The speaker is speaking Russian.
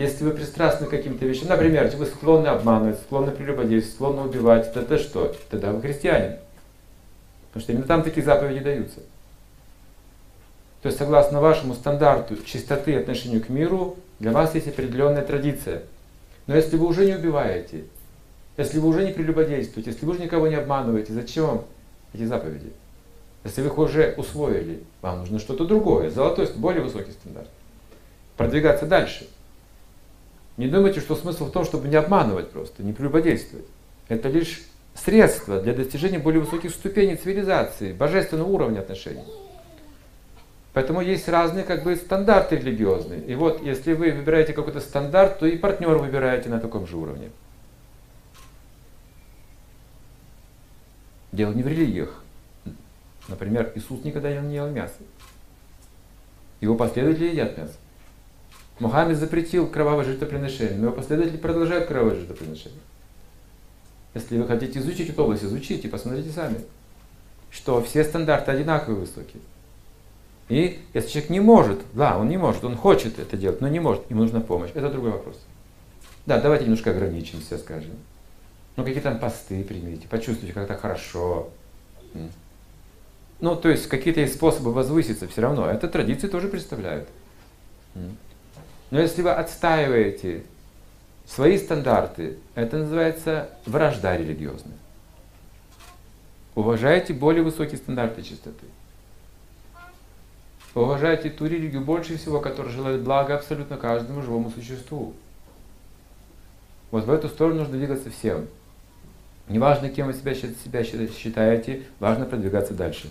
Если вы пристрастны к каким-то вещам, например, вы склонны обманывать, склонны прелюбодействовать, склонны убивать, тогда что? Тогда вы христианин. Потому что именно там такие заповеди даются. То есть, согласно вашему стандарту чистоты отношению к миру, для вас есть определенная традиция. Но если вы уже не убиваете, если вы уже не прелюбодействуете, если вы уже никого не обманываете, зачем вам эти заповеди? Если вы их уже усвоили, вам нужно что-то другое, золотой, более высокий стандарт. Продвигаться дальше. Не думайте, что смысл в том, чтобы не обманывать просто, не прелюбодействовать. Это лишь средство для достижения более высоких ступеней цивилизации, божественного уровня отношений. Поэтому есть разные как бы стандарты религиозные. И вот если вы выбираете какой-то стандарт, то и партнер выбираете на таком же уровне. Дело не в религиях. Например, Иисус никогда не ел мясо. Его последователи едят мясо. Мухаммед запретил кровавое жертвоприношение, но его последователи продолжают кровавое жертвоприношение. Если вы хотите изучить эту область, изучите, посмотрите сами, что все стандарты одинаковые высокие. И если человек не может, да, он не может, он хочет это делать, но не может, ему нужна помощь. Это другой вопрос. Да, давайте немножко ограничимся, скажем. Ну, какие там посты примите, почувствуйте, как это хорошо. Ну, то есть какие-то есть способы возвыситься все равно. Это традиции тоже представляют. Но если вы отстаиваете свои стандарты, это называется вражда религиозная. Уважайте более высокие стандарты чистоты. Уважайте ту религию больше всего, которая желает блага абсолютно каждому живому существу. Вот в эту сторону нужно двигаться всем. Неважно, кем вы себя, себя считаете, важно продвигаться дальше.